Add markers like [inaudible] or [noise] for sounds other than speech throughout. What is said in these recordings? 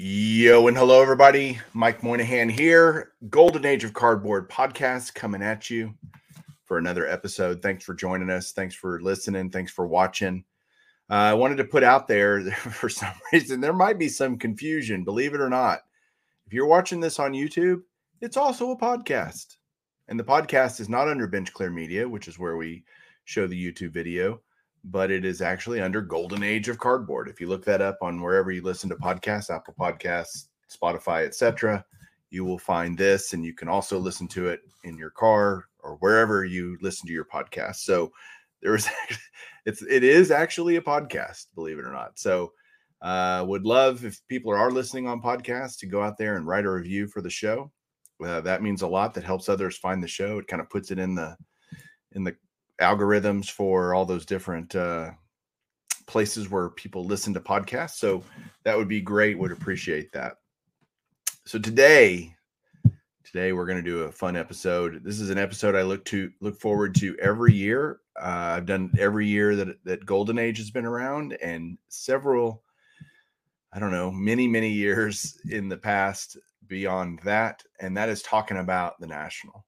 Yo and hello everybody. Mike Moynihan here. Golden Age of Cardboard podcast coming at you for another episode. Thanks for joining us. Thanks for listening. Thanks for watching. Uh, I wanted to put out there [laughs] for some reason there might be some confusion, believe it or not. If you're watching this on YouTube, it's also a podcast. And the podcast is not under Bench Clear Media, which is where we show the YouTube video but it is actually under Golden Age of Cardboard. If you look that up on wherever you listen to podcasts, Apple Podcasts, Spotify, etc., you will find this, and you can also listen to it in your car or wherever you listen to your podcast. So there is, [laughs] it's it is actually a podcast, believe it or not. So uh, would love if people are listening on podcasts to go out there and write a review for the show. Uh, that means a lot. That helps others find the show. It kind of puts it in the in the algorithms for all those different uh, places where people listen to podcasts. So that would be great. Would appreciate that. So today, today we're going to do a fun episode. This is an episode I look to look forward to every year. Uh, I've done every year that that Golden Age has been around, and several, I don't know, many many years in the past beyond that, and that is talking about the national.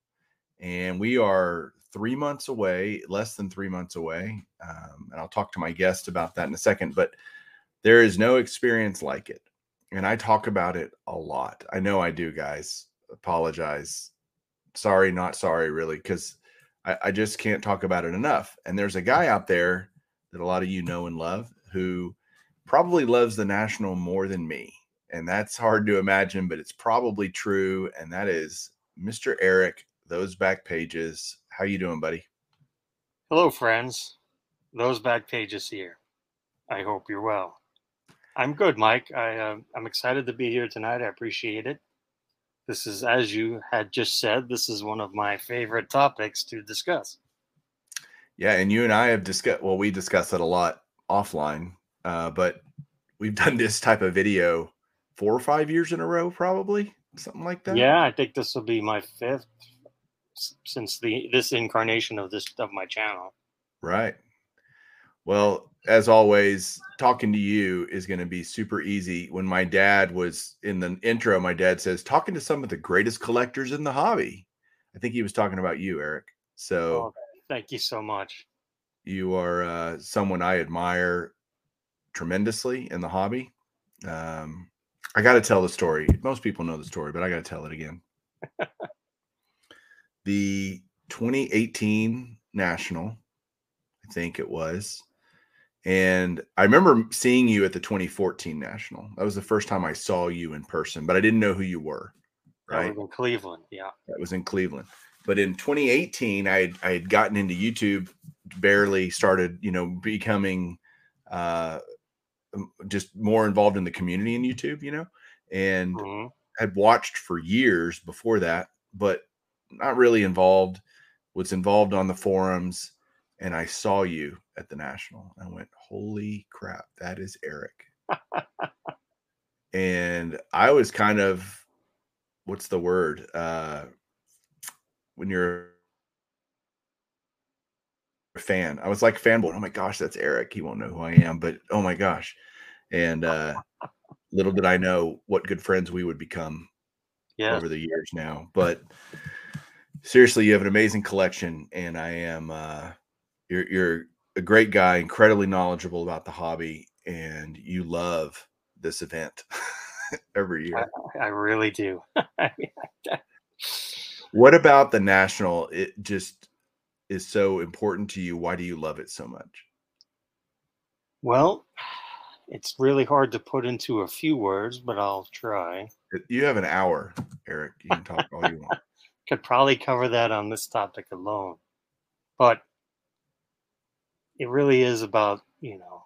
And we are three months away, less than three months away. Um, and I'll talk to my guest about that in a second, but there is no experience like it. And I talk about it a lot. I know I do, guys. Apologize. Sorry, not sorry, really, because I, I just can't talk about it enough. And there's a guy out there that a lot of you know and love who probably loves the national more than me. And that's hard to imagine, but it's probably true. And that is Mr. Eric, those back pages how you doing, buddy? Hello, friends. Those back pages here. I hope you're well. I'm good, Mike. I uh, I'm excited to be here tonight. I appreciate it. This is, as you had just said, this is one of my favorite topics to discuss. Yeah, and you and I have discussed. Well, we discussed it a lot offline, uh, but we've done this type of video four or five years in a row, probably something like that. Yeah, I think this will be my fifth since the this incarnation of this of my channel. Right. Well, as always, talking to you is going to be super easy. When my dad was in the intro, my dad says, talking to some of the greatest collectors in the hobby. I think he was talking about you, Eric. So oh, thank you so much. You are uh, someone I admire tremendously in the hobby. Um, I got to tell the story. Most people know the story, but I got to tell it again. [laughs] the 2018 national, I think it was. And I remember seeing you at the 2014 national. That was the first time I saw you in person, but I didn't know who you were. Right. in Cleveland. Yeah. That was in Cleveland. But in 2018, I had, I had gotten into YouTube, barely started, you know, becoming uh, just more involved in the community in YouTube, you know, and mm-hmm. had watched for years before that, but not really involved, was involved on the forums, and I saw you at the national. I went, holy crap, that is Eric. [laughs] and I was kind of what's the word? Uh when you're a fan. I was like fanboy. Oh my gosh, that's Eric. He won't know who I am, but oh my gosh. And uh little did I know what good friends we would become yeah. over the years now. But seriously, you have an amazing collection, and I am uh, you're you're a great guy, incredibly knowledgeable about the hobby, and you love this event [laughs] every year. I, I really do. [laughs] what about the national? It just is so important to you? Why do you love it so much? Well, it's really hard to put into a few words, but I'll try. You have an hour, Eric. You can talk all you want. Could probably cover that on this topic alone. But it really is about, you know,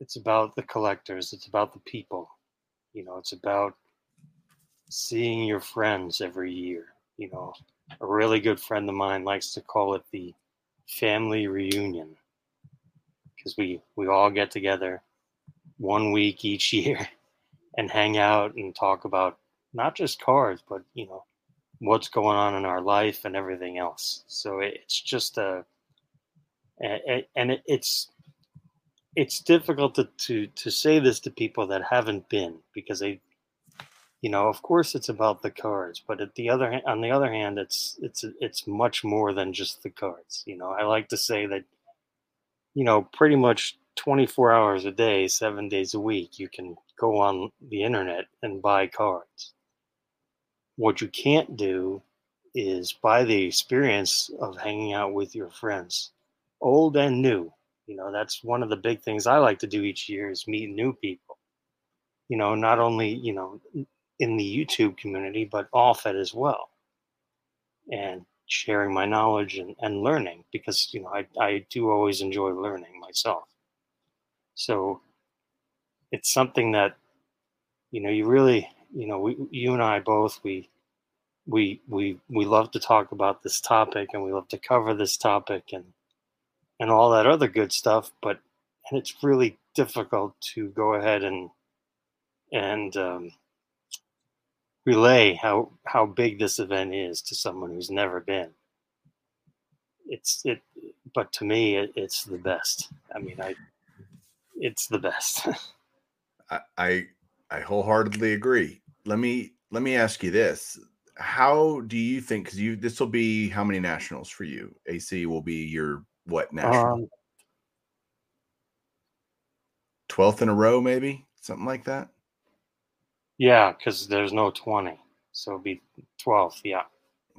it's about the collectors, it's about the people. You know, it's about seeing your friends every year. You know, a really good friend of mine likes to call it the family reunion because we we all get together one week each [laughs] year and hang out and talk about not just cards but you know what's going on in our life and everything else so it's just a and it's it's difficult to, to to say this to people that haven't been because they you know of course it's about the cards but at the other on the other hand it's it's it's much more than just the cards you know i like to say that you know pretty much 24 hours a day, seven days a week, you can go on the internet and buy cards. What you can't do is buy the experience of hanging out with your friends, old and new. You know, that's one of the big things I like to do each year is meet new people. You know, not only, you know, in the YouTube community, but off it as well. And sharing my knowledge and, and learning because, you know, I, I do always enjoy learning myself. So it's something that you know you really you know we, you and I both we we we we love to talk about this topic and we love to cover this topic and and all that other good stuff but and it's really difficult to go ahead and and um, relay how how big this event is to someone who's never been it's it but to me it, it's the best i mean i it's the best. [laughs] I, I I wholeheartedly agree. Let me let me ask you this: How do you think? Because you this will be how many nationals for you? AC will be your what national? Um, Twelfth in a row, maybe something like that. Yeah, because there's no twenty, so it'd be twelfth. Yeah.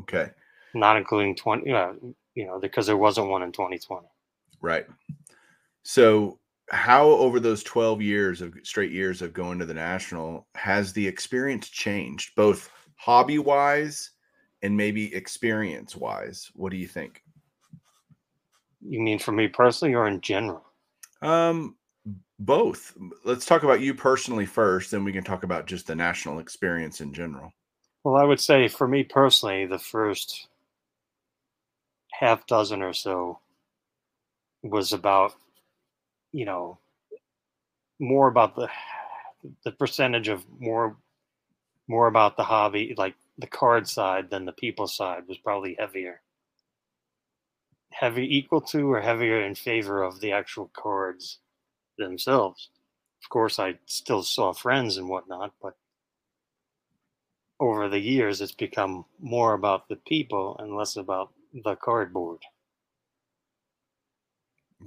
Okay. Not including twenty. Yeah, you know, because there wasn't one in 2020. Right. So how over those 12 years of straight years of going to the national has the experience changed both hobby wise and maybe experience wise what do you think? You mean for me personally or in general? Um both. Let's talk about you personally first then we can talk about just the national experience in general. Well i would say for me personally the first half dozen or so was about you know, more about the the percentage of more more about the hobby, like the card side than the people side was probably heavier. Heavy equal to or heavier in favor of the actual cards themselves. Of course, I still saw friends and whatnot, but over the years, it's become more about the people and less about the cardboard.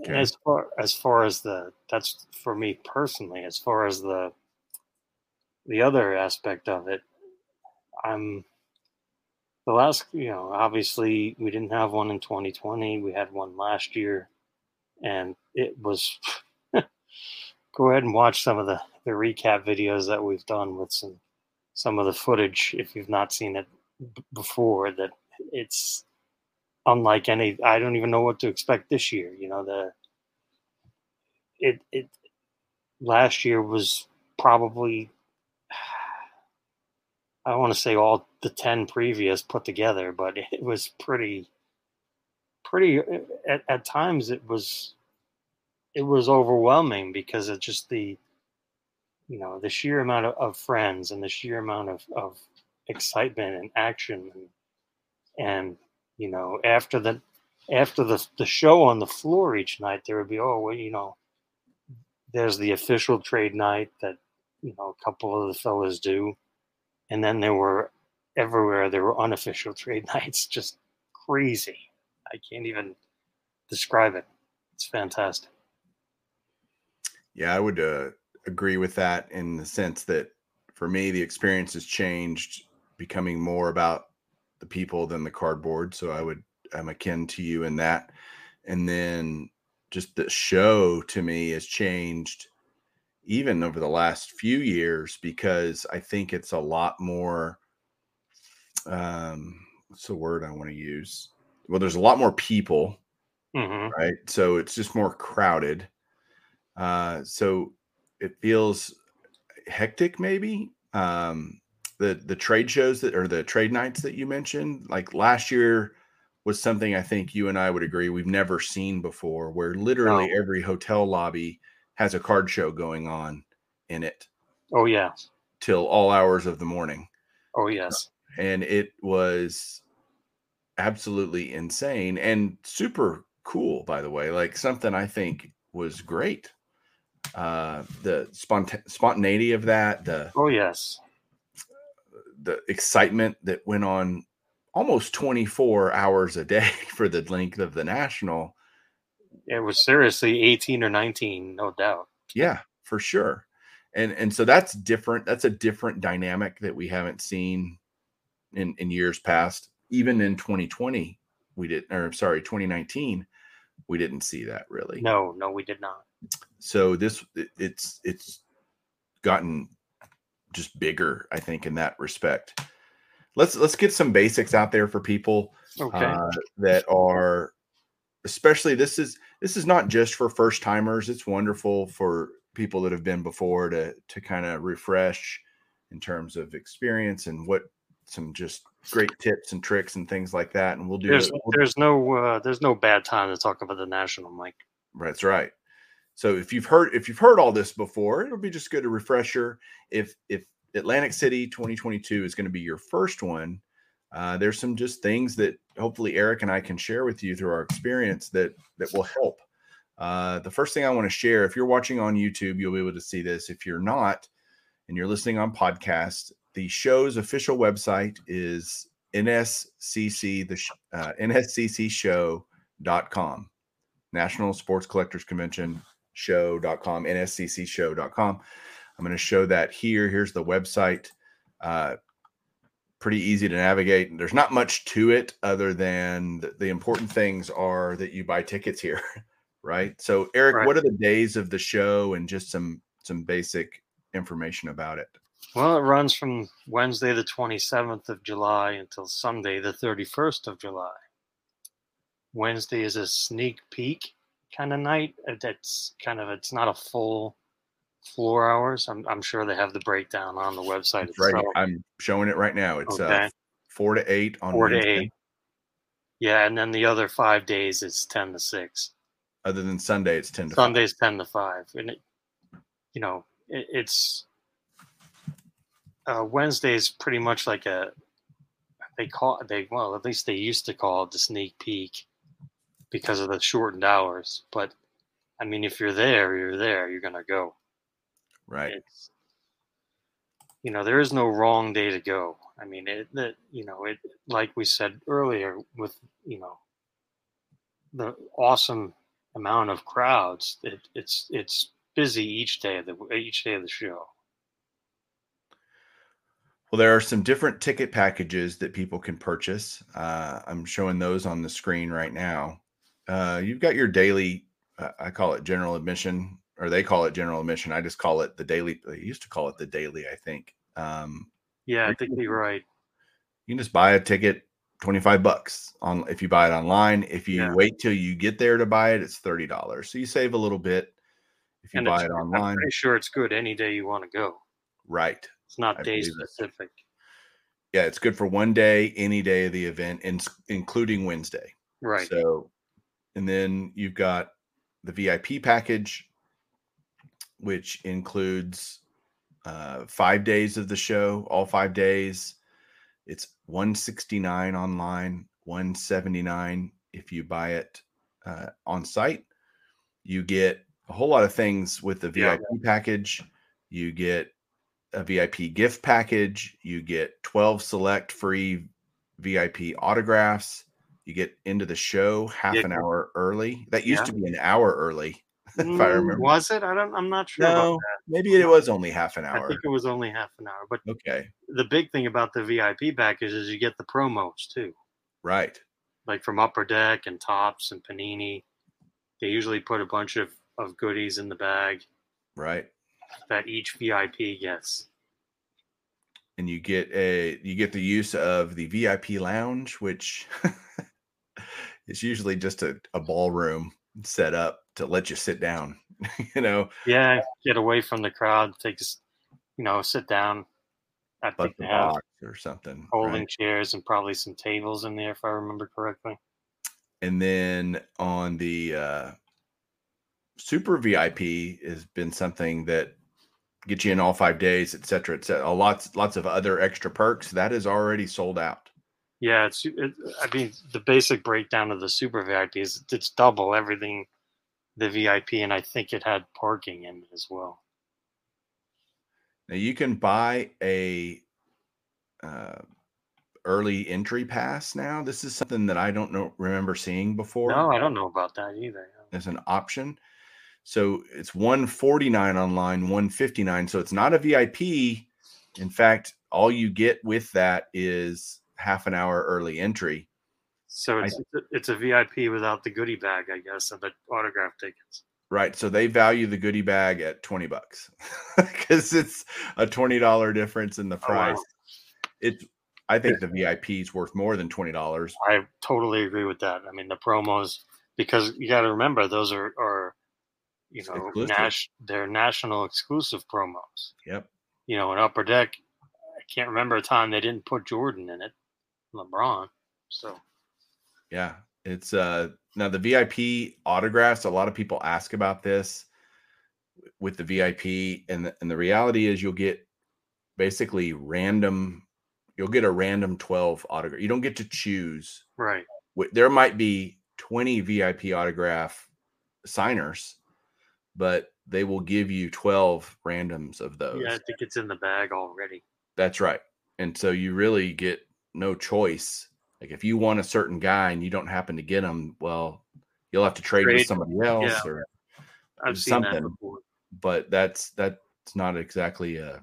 Okay. As far as far as the that's for me personally, as far as the the other aspect of it, I'm the last you know obviously we didn't have one in 2020 we had one last year and it was [laughs] go ahead and watch some of the the recap videos that we've done with some some of the footage if you've not seen it b- before that it's unlike any I don't even know what to expect this year. You know, the it it last year was probably I don't want to say all the 10 previous put together, but it was pretty pretty at, at times it was it was overwhelming because of just the you know the sheer amount of, of friends and the sheer amount of, of excitement and action and, and you know, after the after the the show on the floor each night, there would be oh well, you know, there's the official trade night that you know a couple of the fellas do, and then there were everywhere there were unofficial [laughs] trade nights, just crazy. I can't even describe it. It's fantastic. Yeah, I would uh, agree with that in the sense that for me, the experience has changed, becoming more about the people than the cardboard. So I would I'm akin to you in that. And then just the show to me has changed even over the last few years because I think it's a lot more um what's the word I want to use? Well, there's a lot more people, hmm right? So it's just more crowded. Uh so it feels hectic maybe. Um the the trade shows that or the trade nights that you mentioned, like last year was something I think you and I would agree we've never seen before, where literally No. every hotel lobby has a card show going on in it Oh yeah. till all hours of the morning. Oh yes. And it was absolutely insane and super cool, by the way. Like something I think was great. Uh the spont- spontaneity of that, the Oh yes. The excitement that went on almost 24 hours a day [laughs] for the length of the national It was seriously 18 or 19, no doubt. yeah for sure and and so that's different that's a different dynamic that we haven't seen in in years past even in 2020 we didn't or sorry 2019 we didn't see that really No, no, we did not. so this it's it's gotten just bigger i think in that respect let's let's get some basics out there for people Okay. uh, that are especially this is this is not just for first timers it's wonderful for people that have been before to to kind of refresh in terms of experience and what some just great tips and tricks and things like that and we'll do there's we'll- there's no uh, there's no bad time to talk about the national, Mike. That's right. So if you've heard if you've heard all this before, it'll be just good a refresher. If if Atlantic City 2022 is going to be your first one, uh, there's some just things that hopefully Eric and I can share with you through our experience that that will help. Uh, the first thing I want to share, if you're watching on YouTube, you'll be able to see this. If you're not, and you're listening on podcast, the show's official website is nscc the uh, nsccshow.com. National Sports Collectors Convention show.com, nsccshow.com. I'm going to show that here. Here's the website. Uh, pretty easy to navigate. There's not much to it other than the, the important things are that you buy tickets here, [laughs] right? So, Eric, Right. what are the days of the show and just some some basic information about it? Well, it runs from Wednesday the 27th of July until Sunday the 31st of July. Wednesday is a sneak peek kind of night. Uh, That's kind of it's not a full floor hours. I'm I'm sure they have the breakdown on the website It's right. I'm showing it right now. It's uh, four to eight on Four to eight. Yeah, and then the other five days is ten to six. Other than Sunday, it's ten to five. Sunday's ten to five, and it, you know, it, it's uh, is pretty much like a they call they well at least they used to call it the sneak peek because of the shortened hours. But I mean, if you're there, you're there. You're gonna go. Right. It's you know there is no wrong day to go. I mean, it that you know it like we said earlier with you know the awesome amount of crowds. It, it's it's busy each day of the each day of the show. Well, there are some different ticket packages that people can purchase. Uh, I'm showing those on the screen right now. Uh, you've got your daily, uh, I call it general admission, or they call it general admission. I just call it the daily. They used to call it the daily, I think. Um, Yeah, I think you're right. you can just buy a ticket, 25 bucks on if you buy it online. If you Yeah. wait till you get there to buy it, it's $30. So you save a little bit if you And buy it I'm online. pretty sure it's good any day you want to go. Right. It's not I day believe it. specific. Yeah, it's good for one day, any day of the event, in, including Wednesday. Right. So, and then you've got the VIP package, which includes uh, five days of the show, all five days. It's 169 online, 179 if you buy it uh, on site. You get a whole lot of things with the Yeah. VIP package. You get a VIP gift package. You get 12 select free VIP autographs. You get into the show half Yeah. an hour early. That used Yeah. to be an hour early, [laughs] if I Mm, remember. Was it? I don't. I'm not sure. about No, maybe it was only half an hour. I think it was only half an hour. But Okay, the big thing about the VIP package is you get the promos too. right. like from Upper Deck and Topps and Panini. They usually put a bunch of, of goodies in the bag Right. that each VIP gets. And you get a you get the use of the VIP lounge, which [laughs] is usually just a, a ballroom set up to let you sit down. [laughs] you know, Yeah, get away from the crowd. Take you know, sit down. I think the box or something. Holding right? chairs and probably some tables in there, if I remember correctly. And then on the uh, super VIP has been something that gets you in all five days, et cetera, et cetera. Lots, lots of other extra perks that is already sold out. Yeah, it's. It, I mean, the basic breakdown of the super VIP is it's double everything the VIP, and I think it had parking in it as well. Now you can buy a uh, early entry pass now. This is something that I don't know remember seeing before. No, I don't know about that either. as an option. So it's 149 online, 159. So it's not a VIP. In fact, all you get with that is half an hour early entry. So it's it's a, it's a VIP without the goodie bag, I guess, and the autograph tickets. Right. So they value the goodie bag at 20 bucks [laughs] because it's a $20 difference in the Oh, wow. price. It's I think the VIP is worth more than $20. I totally agree with that. I mean, the promos because you got to remember those are are you know nas- they're national exclusive promos. Yep. You know, in Upper Deck, I can't remember a time they didn't put Jordan in it, LeBron. So Yeah, it's uh now the VIP autographs. A lot of people ask about this with the VIP, and the, and the reality is you'll get basically random. You'll get a random twelve autograph. You don't get to choose. right, There might be twenty VIP autograph signers, but they will give you twelve randoms of those. yeah, I think it's in the bag already. That's right. And so you really get no choice. Like if you want a certain guy and you don't happen to get him, well, you'll have to trade, with somebody else Yeah. or I've seen that something. before. but that's that's not exactly uh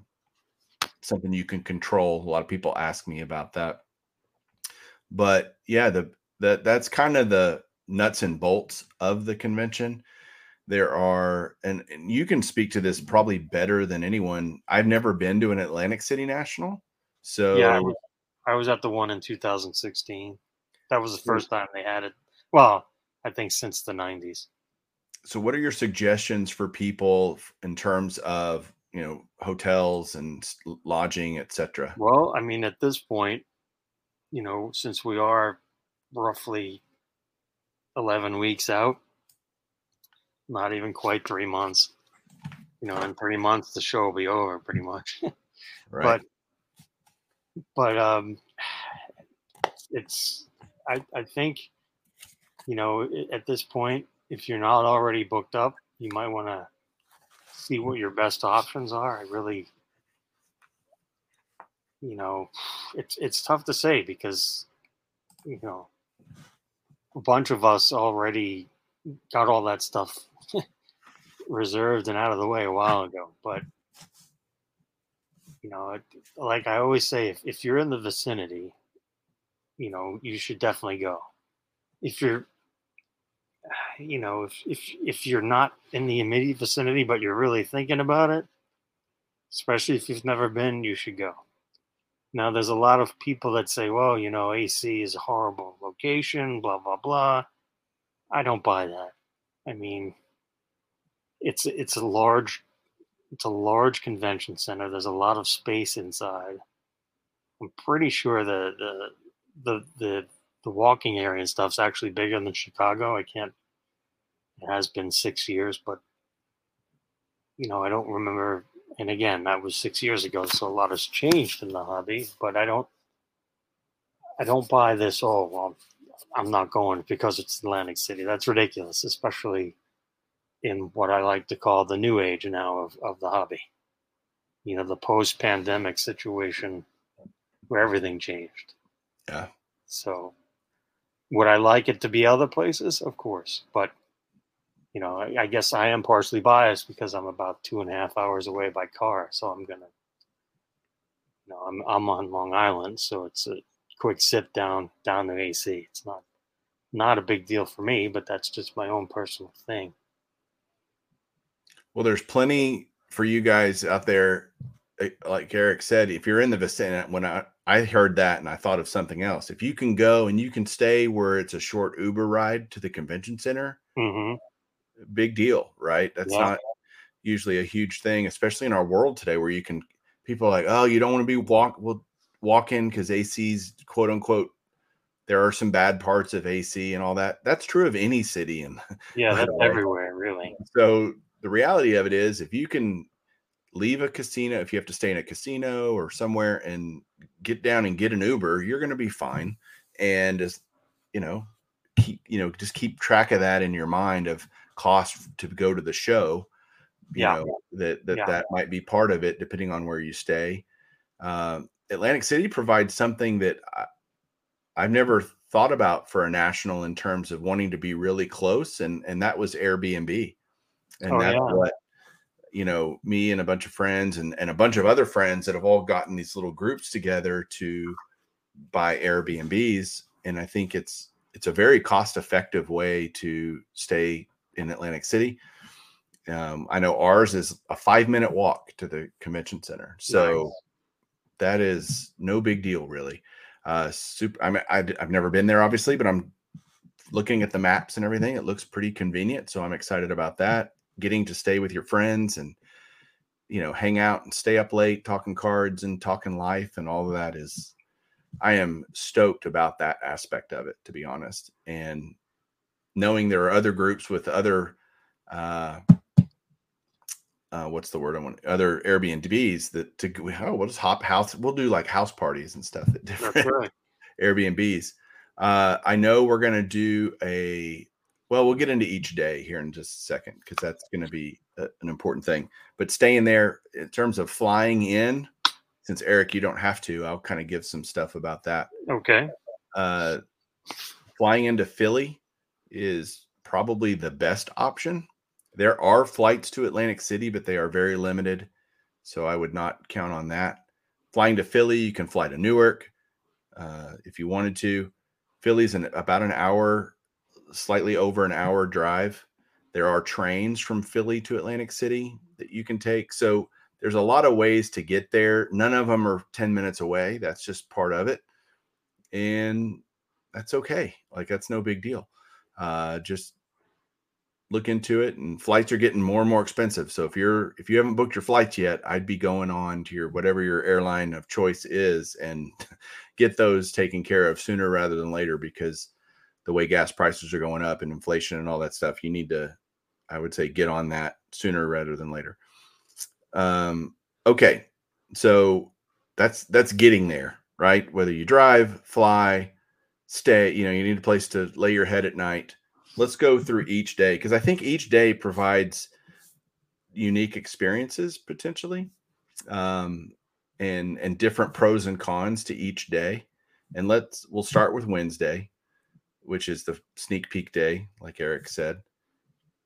something you can control. A lot of people ask me about that. But yeah, the that that's kind of the nuts and bolts of the convention. There are and, and you can speak to this probably better than anyone. I've never been to an Atlantic City National. So Yeah, I was, at the one in 2016. That was the first time they had it. Well, I think since the 90s. so what are your suggestions for people in terms of you know hotels and lodging etc Well, I mean, at this point, you know, since we are roughly 11 weeks out, not even quite three months, you know, in three months, the show will be over pretty much. [laughs] right But, but, um, it's, I, I think, you know, at this point, if you're not already booked up, you might want to see what your best options are. I really, you know, it's it's tough to say because, you know, a bunch of us already got all that stuff [laughs] reserved and out of the way a while ago. But you know, like I always say, if if you're in the vicinity, you know, you should definitely go. If you're you know, if if if you're not in the immediate vicinity, but you're really thinking about it, especially if you've never been, you should go. Now, there's a lot of people that say, "Well, you know, AC is a horrible location," blah blah blah. I don't buy that. I mean, it's it's a large it's a large convention center. There's a lot of space inside. I'm pretty sure the the the the, the walking area and stuff's actually bigger than Chicago. I can't it has been six years, but you know, I don't remember. And again, that was six years ago, so a lot has changed in the hobby. But I don't, I don't buy this. Oh, well, I'm not going because it's Atlantic City. That's ridiculous, especially in what I like to call the new age now of, of the hobby. You know, the post-pandemic situation where everything changed. Yeah. So, would I like it to be other places? Of course, but you know, I, I guess I am partially biased because I'm about two and a half hours away by car. So I'm gonna, you know, I'm I'm on Long Island, so it's a quick sit down down to AC. It's not not a big deal for me, but that's just my own personal thing. Well, there's plenty for you guys out there. eh, Like Eric said, if you're in the vicinity, when I, I heard that and I thought of something else, if you can go and you can stay where it's a short Uber ride to the convention center, hmm big deal, right? That's Yeah. not usually a huge thing, especially in our world today where you can, people are like, oh, you don't want to be walk, well, walk in because AC's quote unquote, there are some bad parts of AC and all that. That's true of any city. And Yeah, [laughs] that's everywhere, really. So the reality of it is, if you can leave a casino, if you have to stay in a casino or somewhere and get down and get an Uber, you're going to be fine. And as you know, keep you know just keep track of that in your mind of cost to go to the show. You Yeah. know that that Yeah. that might be part of it, depending on where you stay. Um, Atlantic City provides something that I, I've never thought about for a national in terms of wanting to be really close, and and that was Airbnb, and Oh, that's yeah. what you know me and a bunch of friends and and a bunch of other friends that have all gotten these little groups together to buy Airbnbs, and I think it's it's a very cost effective way to stay in Atlantic City. Um, I know ours is a five minute walk to the convention center, so Nice. that is no big deal, really. Uh, super. I mean, I, I've never been there, obviously, but I'm looking at the maps and everything. It looks pretty convenient, so I'm excited about that. Getting to stay with your friends and you know hang out and stay up late, talking cards and talking life and all of that is. I am stoked about that aspect of it, to be honest, and knowing there are other groups with other. Uh, uh, what's the word I want? Other Airbnbs that to go- oh, we'll just hop house. We'll do like house parties and stuff at different right. [laughs] Airbnbs. Uh, I know we're gonna do a. Well, we'll get into each day here in just a second because that's going to be a, an important thing. But staying there in terms of flying in, since Eric, you don't have to, I'll kind of give some stuff about that. Okay. Uh, flying into Philly is probably the best option. There are flights to Atlantic City, but they are very limited. So I would not count on that. Flying to Philly, you can fly to Newark uh, if you wanted to. Philly's an, about an hour, slightly over an hour drive. There are trains from Philly to Atlantic City that you can take. So there's a lot of ways to get there. None of them are 10 minutes away. That's just part of it. And that's okay. Like that's no big deal. Uh, just look into it and flights are getting more and more expensive. So if you're if you haven't booked your flights yet, I'd be going on to your whatever your airline of choice is and [laughs] get those taken care of sooner rather than later because the way gas prices are going up and inflation and all that stuff, you need to I would say get on that sooner rather than later. Um okay. So that's that's getting there, right? Whether you drive, fly, stay, you know, you need a place to lay your head at night. Let's go through each day because I think each day provides unique experiences potentially. Um and and different pros and cons to each day. And let's we'll start with Wednesday, which is the sneak peek day, like Eric said.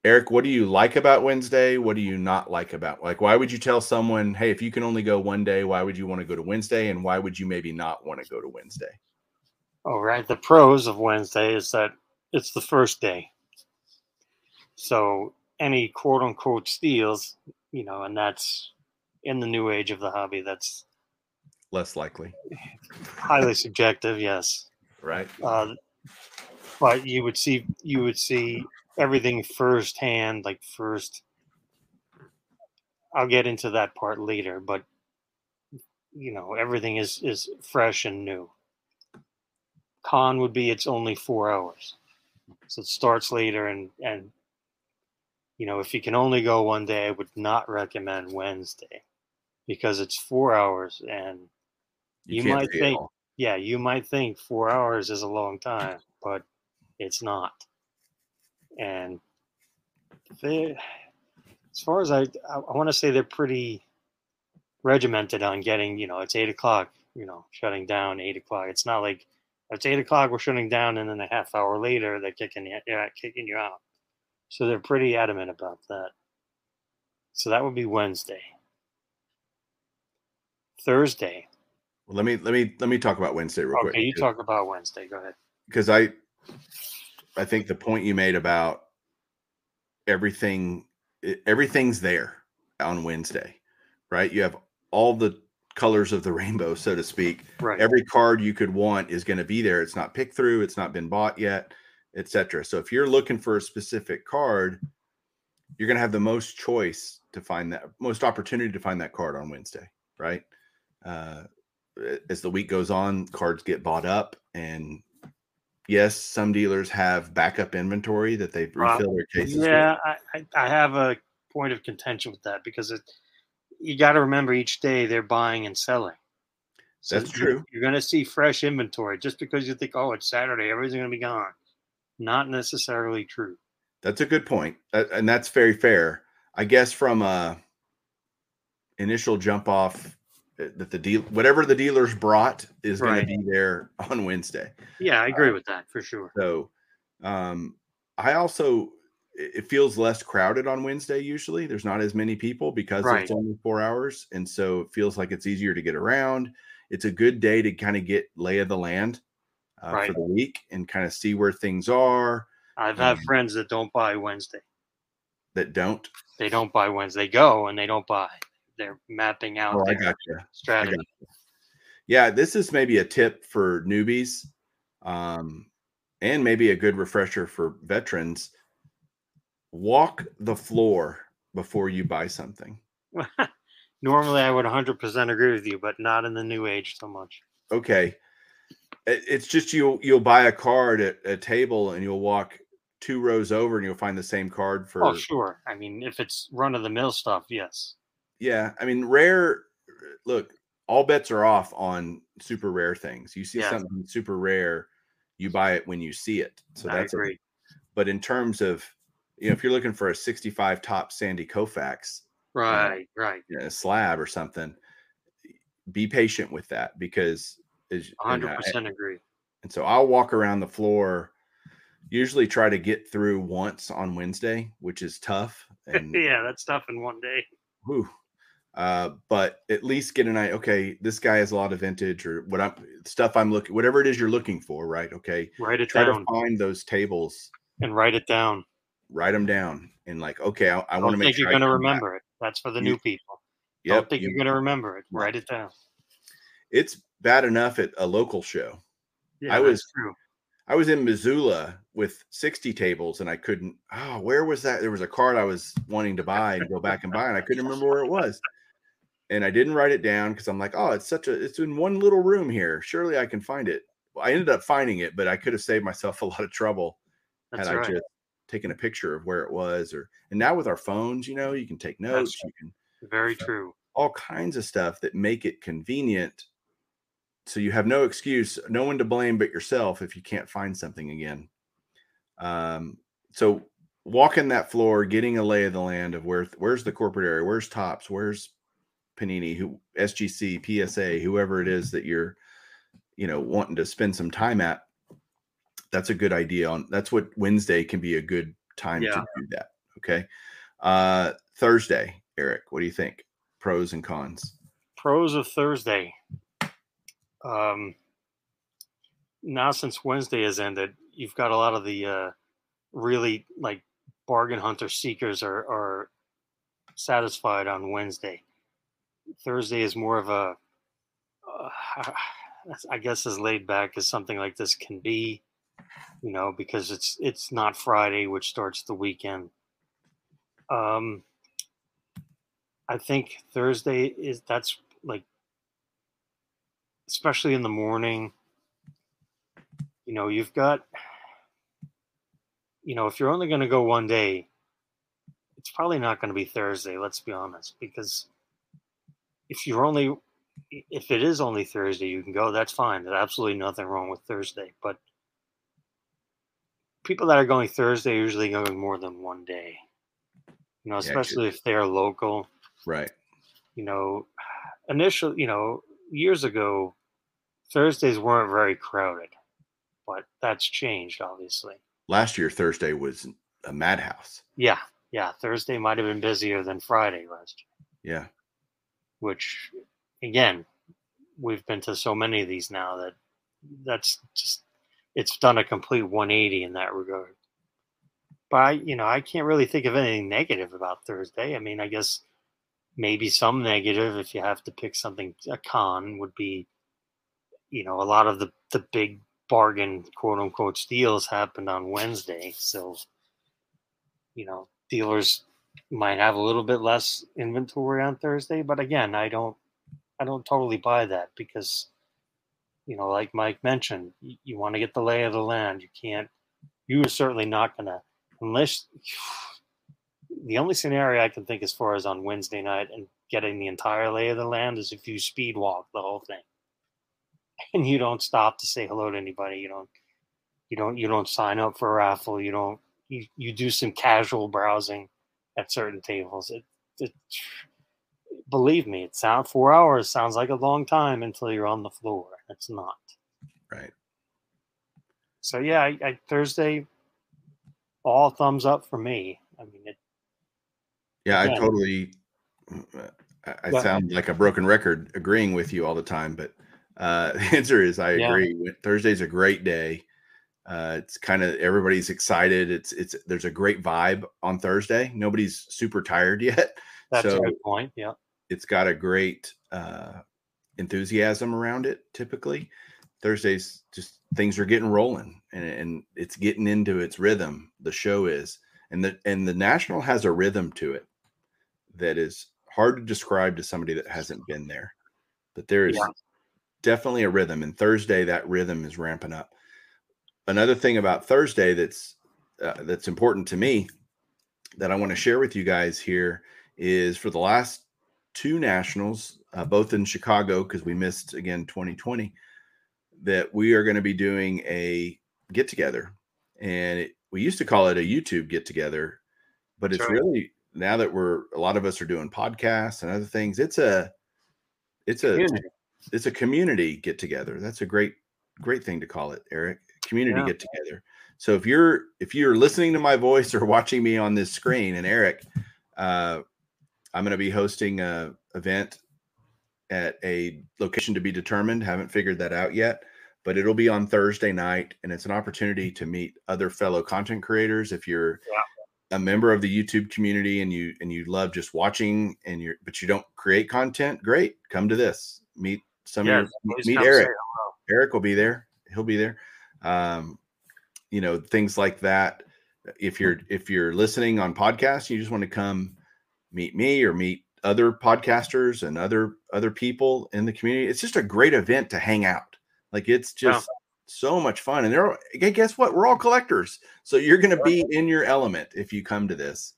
Eric, what do you like about Wednesday? What do you not like about like why would you tell someone, hey, if you can only go one day, why would you want to go to Wednesday? And why would you maybe not want to go to Wednesday? All right. The pros of Wednesday is that it's the first day. So any quote unquote steals, you know, and that's in the new age of the hobby, that's Less likely, highly subjective, yes. right? Uh, but you would see you would see everything firsthand, like first. I'll get into that part later, but you know everything is is fresh and new. Con would be it's only four hours, so it starts later and and you know if you can only go one day, I would not recommend Wednesday because it's four hours and You can't might think- yeah, you might think four hours is a long time, but it's not. And they, as far as I, I, I want to say they're pretty regimented on getting, you know, it's eight o'clock, you know, shutting down eight o'clock. It's not like it's eight o'clock, we're shutting down, and then a half hour later they're kicking you, yeah, kicking you out. So they're pretty adamant about that. So that would be Wednesday. Thursday. Well, let me let me let me talk about Wednesday real Okay, quick. Okay, you talk about Wednesday. Go ahead. because I I think the point you made about everything everything's there on Wednesday, right? You have all the colors of the rainbow, so to speak. Right. Every card you could want is going to be there. It's not picked through, it's not been bought yet, etc. So if you're looking for a specific card, you're going to have the most choice to find that most opportunity to find that card on Wednesday, right? Uh, as the week goes on, cards get bought up, and yes, some dealers have backup inventory that they refill their cases. Yeah, I, I, I have a point of contention with that because it, you got to remember each day they're buying and selling. So That's true. You're going to see fresh inventory just because you think, oh, it's Saturday, everything's going to be gone. Not necessarily true. That's a good point, and that's very fair. I guess from a initial jump off uh, that the deal whatever the dealers brought is right. going to be there on Wednesday. Yeah, I agree uh, with that for sure. So, um, I also it feels less crowded on Wednesday. Usually, there's not as many people because right. it's only four hours, and so it feels like it's easier to get around. It's a good day to kind of get lay of the land uh, right. for the week and kind of see where things are. I've um, had friends that don't buy Wednesday. That don't. They don't buy Wednesday. They go and they don't buy. They're mapping out. Oh, you. Strategy. Yeah, this is maybe a tip for newbies, um, and maybe a good refresher for veterans walk the floor before you buy something. [laughs] Normally, I would 100% agree with you, but not in the new age so much. Okay, it's just you. You'll buy a card at a table, and you'll walk two rows over, and you'll find the same card for. Oh, sure. I mean, if it's run of the mill stuff, yes. Yeah, I mean, rare. Look, all bets are off on super rare things. You see yeah. something super rare, you buy it when you see it. So I that's agree. A, but in terms of you know, if you're looking for a 65 Topps Sandy Koufax, right, uh, right, you know, a slab or something, be patient with that because 100 percent agree. And so I'll walk around the floor, usually try to get through once on Wednesday, which is tough. [laughs] And yeah, that's tough in one day. Whew. Uh, but at least get an eye. Okay, this guy has a lot of vintage or what I'm stuff I'm looking, whatever it is you're looking for, right? Okay, write it try down. to find those tables and write it down write them down and like, okay, I, I want to make think sure you're going to remember back. it. That's for the you, new people. Yep, Don't think you, are going to remember it. Write it down. It's bad enough at a local show. Yeah, I was true. I was in Missoula with 60 tables and I couldn't. Oh, where was that? There was a card I was wanting to buy and go back and buy, and I couldn't remember where it was. And I didn't write it down because I'm like, oh, it's such a, it's in one little room here. Surely I can find it. I ended up finding it, but I could have saved myself [laughs] a lot of trouble That's had right. I just taken a picture of where it was or and now with our phones you know you can take notes you can very true all kinds of stuff that make it convenient so you have no excuse no one to blame but yourself if you can't find something again um so walking that floor getting a lay of the land of where where's the corporate area where's Topps, where's panini who sgc psa whoever it is that you're you know wanting to spend some time at that's a good idea on that's what Wednesday can be a good time yeah. to do that. Okay. Uh Thursday, Eric, what do you think? Pros and cons. Pros of Thursday. Um now since Wednesday has ended, you've got a lot of the uh really like bargain hunter seekers are are satisfied on Wednesday. Thursday is more of a uh, [sighs] I guess as laid back as something like this can be you know, because it's it's not Friday, which starts the weekend. Um, I think Thursday is that's like, especially in the morning. You know, you've got, you know, if you're only going to go one day, it's probably not going to be Thursday. Let's be honest, because if you're only, if it is only Thursday, you can go. That's fine. There's absolutely nothing wrong with Thursday, but people that are going Thursday are usually going more than one day. You know, especially yeah, if they're local. Right. You know, initially, you know, years ago, Thursdays weren't very crowded, but that's changed, obviously. Last year, Thursday was a madhouse. Yeah. Yeah. Thursday might have been busier than Friday last year. Yeah. Which, again, we've been to so many of these now that that's just it's done a complete 180 in that regard. But I, you know, I can't really think of anything negative about Thursday. I mean, I guess maybe some negative if you have to pick something a con would be, you know, a lot of the the big bargain quote unquote steals happened on Wednesday, so you know, dealers might have a little bit less inventory on Thursday. But again, I don't I don't totally buy that because you know, like Mike mentioned, you, you want to get the lay of the land. You can't. You are certainly not going to unless. [sighs] The only scenario I can think as far as on Wednesday night and getting the entire lay of the land is if you speed walk the whole thing, [laughs] and you don't stop to say hello to anybody. You don't. You don't. You don't sign up for a raffle. You don't. You, you do some casual browsing at certain tables. It, it believe me, it sounds four hours sounds like a long time until you're on the floor. It's not. Right. So yeah, I, I, Thursday, all thumbs up for me. I mean it. Yeah, I totally. I, I sound like a broken record agreeing with you all the time, but uh, the [laughs] answer is I yeah. agree. Thursday's a great day. Uh, it's kind of everybody's excited. It's it's there's a great vibe on Thursday. Nobody's super tired [laughs] yet. That's so a good point. Yeah, it's got a great uh, enthusiasm around it. Typically, Thursdays just things are getting rolling and, and it's getting into its rhythm. The show is, and the and the national has a rhythm to it that is hard to describe to somebody that hasn't been there. But there is yeah. definitely a rhythm, and Thursday that rhythm is ramping up. Another thing about Thursday that's uh, that's important to me that I want to share with you guys here is for the last two nationals, uh, both in Chicago because we missed again 2020, that we are going to be doing a get together, and it, we used to call it a YouTube get together, but it's sure. really now that we're a lot of us are doing podcasts and other things. It's a it's a community. it's a community get together. That's a great great thing to call it, Eric. Community yeah. get together. So if you're if you're listening to my voice or watching me on this screen, and Eric, uh, I'm going to be hosting a event at a location to be determined. Haven't figured that out yet, but it'll be on Thursday night, and it's an opportunity to meet other fellow content creators. If you're yeah. a member of the YouTube community and you and you love just watching, and you're but you don't create content, great. Come to this. Meet some yeah, meet Eric. Eric will be there. He'll be there. Um, you know things like that. If you're if you're listening on podcast, you just want to come meet me or meet other podcasters and other other people in the community. It's just a great event to hang out. Like it's just so much fun. And they're guess what? We're all collectors, so you're going to be in your element if you come to this.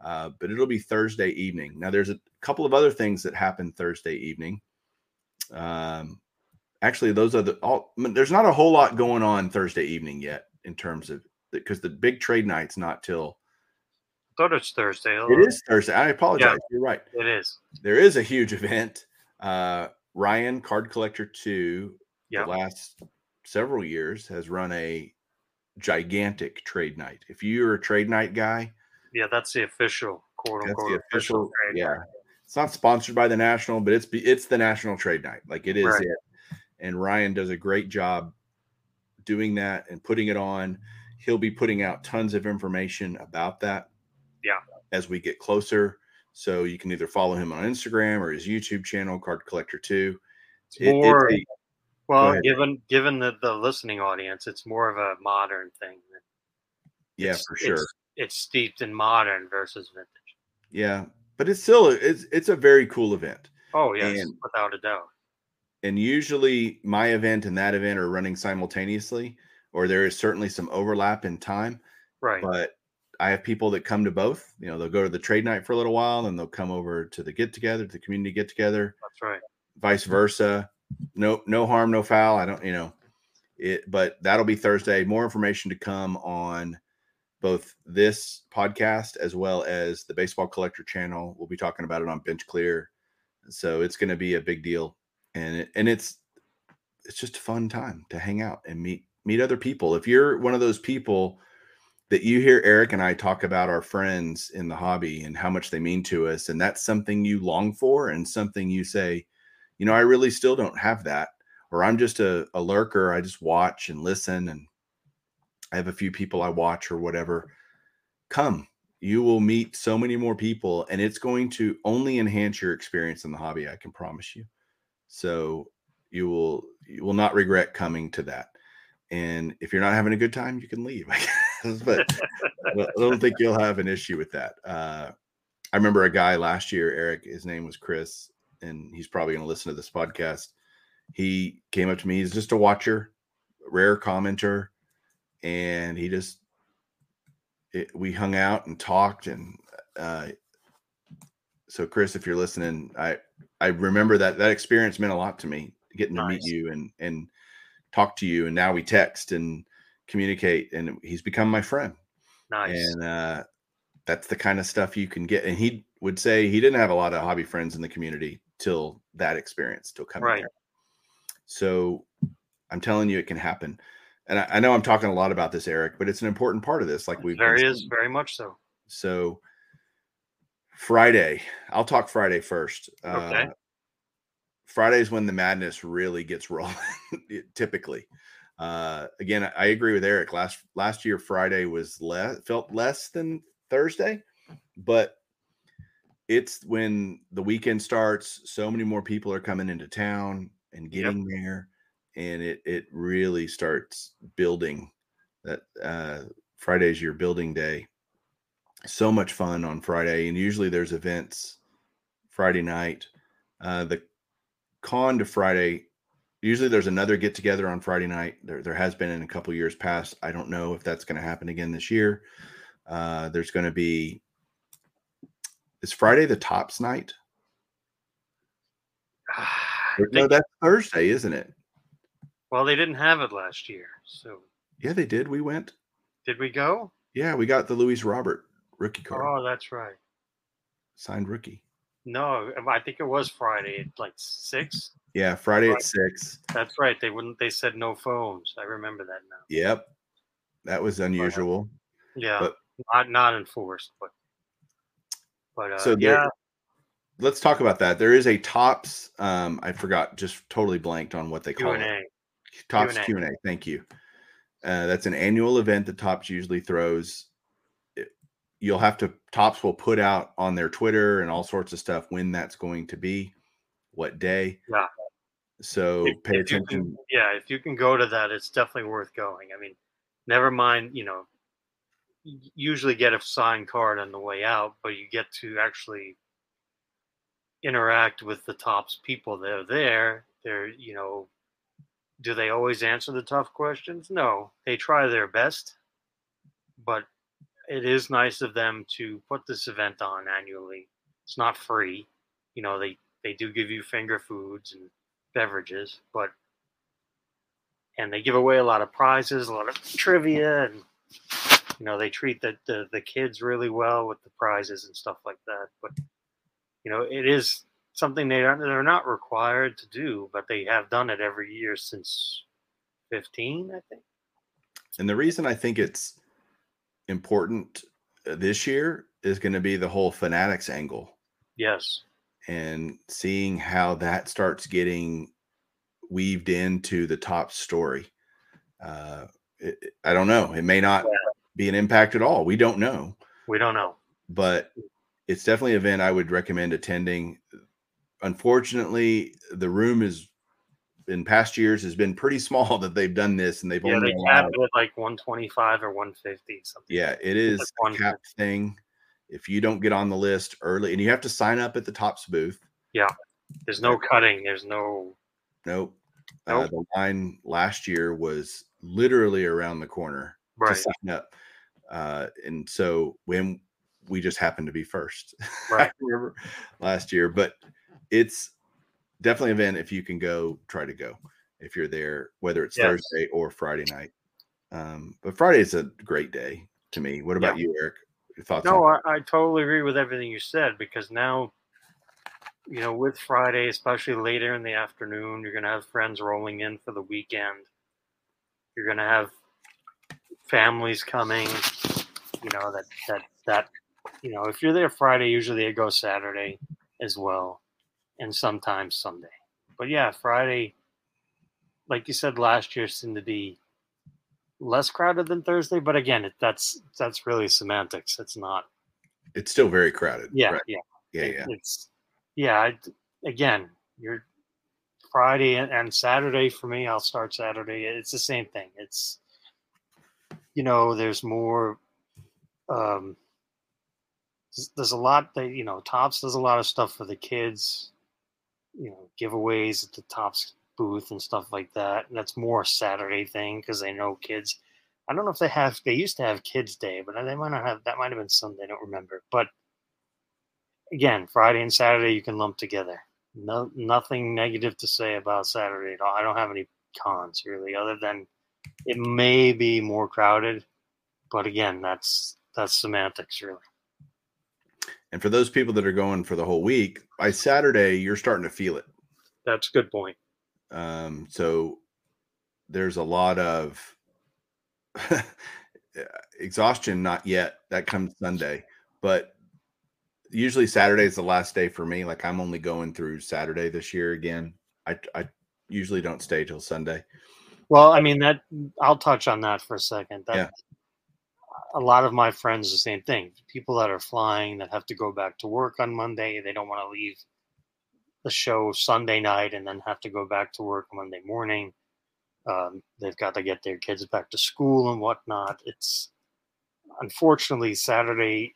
Uh, but it'll be Thursday evening. Now, there's a couple of other things that happen Thursday evening. Um, actually, those are the all. There's not a whole lot going on Thursday evening yet in terms of because the big trade night's not till thought it's Thursday. It is Thursday. I apologize. Yeah, You're right. It is. There is a huge event. Uh, Ryan Card Collector 2, yep. the last several years, has run a gigantic trade night. If you're a trade night guy, yeah, that's the official quote unquote the official, official yeah. Night. It's not sponsored by the national, but it's it's the national trade night. Like it is right. it. And Ryan does a great job doing that and putting it on. He'll be putting out tons of information about that yeah. As we get closer. So you can either follow him on Instagram or his YouTube channel, Card Collector 2. It, more, a, well, given given the, the listening audience, it's more of a modern thing. Yeah, for sure. It's, it's steeped in modern versus vintage. Yeah, but it's still it's it's a very cool event. Oh yes, and, without a doubt. And usually my event and that event are running simultaneously, or there is certainly some overlap in time. Right. But I have people that come to both. You know, they'll go to the trade night for a little while, and they'll come over to the get together, to the community get together. That's right. Vice versa. No, no harm, no foul. I don't, you know, it. But that'll be Thursday. More information to come on both this podcast as well as the Baseball Collector channel. We'll be talking about it on Bench Clear, so it's going to be a big deal, and it, and it's it's just a fun time to hang out and meet meet other people. If you're one of those people that you hear Eric and I talk about our friends in the hobby and how much they mean to us. And that's something you long for and something you say, you know, I really still don't have that. Or I'm just a, a lurker. I just watch and listen and I have a few people I watch or whatever. Come, you will meet so many more people, and it's going to only enhance your experience in the hobby. I can promise you. So you will you will not regret coming to that. And if you're not having a good time, you can leave. [laughs] I guess. but I don't think you'll have an issue with that. Uh, I remember a guy last year, Eric. His name was Chris, and he's probably going to listen to this podcast. He came up to me. He's just a watcher, rare commenter, and he just it, we hung out and talked. And uh, so, Chris, if you're listening, I I remember that that experience meant a lot to me, getting nice. to meet you and and talk to you. And now we text and communicate, and he's become my friend. Nice. And uh, that's the kind of stuff you can get. And he would say he didn't have a lot of hobby friends in the community till that experience, till coming right. there. So I'm telling you, it can happen. And I, I, know I'm talking a lot about this, Eric, but it's an important part of this. Like we there is very much so. So Friday, I'll talk Friday first. Okay. Uh, Friday is when the madness really gets [laughs] rolling. typically, uh, again, I agree with Eric. Last last year, Friday was less felt less than Thursday, but it's when the weekend starts. So many more people are coming into town and getting yep. there, and it it really starts building. That uh, Friday's your building day. So much fun on Friday, and usually there's events Friday night. Uh, the con to Friday. Usually there's another get together on Friday night. There, there has been in a couple years past. I don't know if that's going to happen again this year. Uh, there's going to be is Friday the Topps night? no, that's Thursday, isn't it? Well, they didn't have it last year, so yeah, they did. We went. Did we go? Yeah, we got the Luis Robert rookie card. Oh, that's right. Signed rookie. No, I think it was Friday at like six. Yeah, Friday at six. That's right. They wouldn't. They said no phones. I remember that now. Yep, that was unusual. yeah, but, not not enforced, but but uh, so there, yeah. Let's talk about that. There is a Topps. Um, I forgot. Just totally blanked on what they call Q&A. it. Topps Q and A. Thank you. Uh, that's an annual event that Topps usually throws. You'll have to Topps will put out on their Twitter and all sorts of stuff when that's going to be, what day. Yeah. So if, pay if attention. Can, yeah, if you can go to that, it's definitely worth going. I mean, never mind, you know, usually get a signed card on the way out, but you get to actually interact with the Topps people that are there. They're, you know, do they always answer the tough questions? No, they try their best, but it is nice of them to put this event on annually. It's not free, you know. They they do give you finger foods and beverages, but and they give away a lot of prizes, a lot of trivia, and you know they treat the, the the kids really well with the prizes and stuff like that but you know it is something they are they're not required to do but they have done it every year since 15 i think and the reason i think it's important uh, this year is going to be the whole fanatics angle yes and seeing how that starts getting weaved into the Topps story uh, it, I don't know. It may not be an impact at all. We don't know. We don't know. But it's definitely an event I would recommend attending. Unfortunately, the room is in past years has been pretty [laughs] small that they've done this and they've yeah, only they capped it like 125 or 150 something. Yeah, it is like a cap thing. If you don't get on the list early and you have to sign up at the Topps booth. Yeah. There's no cutting. There's no Nope. Uh, nope. Uh, the line last year was literally around the corner right. to sign up. Uh, and so when we just happened to be first [laughs] right. last year, but it's definitely an event if you can go, try to go if you're there, whether it's yes. Thursday or Friday night. Um, but Friday is a great day to me. What about yeah. you, Eric? Your thoughts? No, I, I totally agree with everything you said because now, you know, with Friday, especially later in the afternoon, you're going to have friends rolling in for the weekend. You're going to have families coming, you know, that, that, that, you know, if you're there Friday, usually it goes Saturday as well, and sometimes Sunday. But yeah, Friday, like you said last year, seemed to be less crowded than Thursday, but again, it, that's that's really semantics. It's not. It's still very crowded. Yeah, right? yeah, yeah, it- yeah. It's yeah. I, again, you're Friday and, and Saturday for me. I'll start Saturday. It's the same thing. It's you know, there's more. Um, there's- there's a lot that you know. Topps does a lot of stuff for the kids. You know, giveaways at the Topps booth and stuff like that. And that's more a Saturday thing because they know kids. I don't know if they have. They used to have Kids Day, but they might not have. That might have been Sunday. I don't remember. But again, Friday and Saturday you can lump together. No, nothing negative to say about Saturday at all. I don't have any cons really, other than it may be more crowded. But again, that's that's semantics, really. And for those people that are going for the whole week, by Saturday, you're starting to feel it. That's a good point. Um, so there's a lot of [laughs] exhaustion, not yet. That comes Sunday, but usually Saturday is the last day for me. Like I'm only going through Saturday this year again. I, I usually don't stay till Sunday. Well, I mean that I'll touch on that for a second. That Yeah. A lot of my friends the same thing. People that are flying that have to go back to work on Monday, they don't want to leave the show Sunday night and then have to go back to work Monday morning. Um, they've got to get their kids back to school and whatnot. It's unfortunately Saturday.